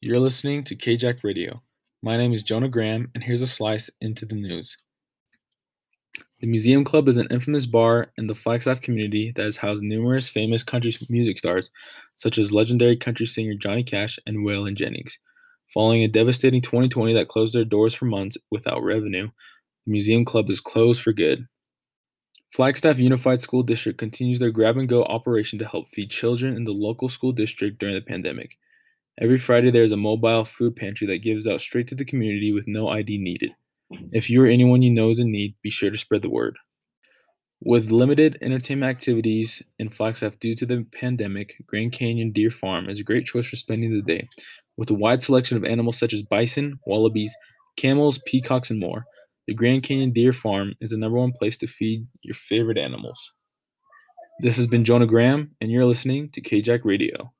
You're listening to KJACK Radio. My name is Jonah Graham, and here's a slice into the news. The Museum Club is an infamous bar in the Flagstaff community that has housed numerous famous country music stars, such as legendary country singer Johnny Cash and Waylon Jennings. Following a devastating 2020 that closed their doors for months without revenue, the Museum Club is closed for good. Flagstaff Unified School District continues their grab and go operation to help feed children in the local school district during the pandemic. Every Friday, there is a mobile food pantry that gives out straight to the community with no ID needed. If you or anyone you know is in need, be sure to spread the word. With limited entertainment activities in Flagstaff due to the pandemic, Grand Canyon Deer Farm is a great choice for spending the day. With a wide selection of animals such as bison, wallabies, camels, peacocks, and more, the Grand Canyon Deer Farm is the number one place to feed your favorite animals. This has been Jonah Graham, and you're listening to KJACK Radio.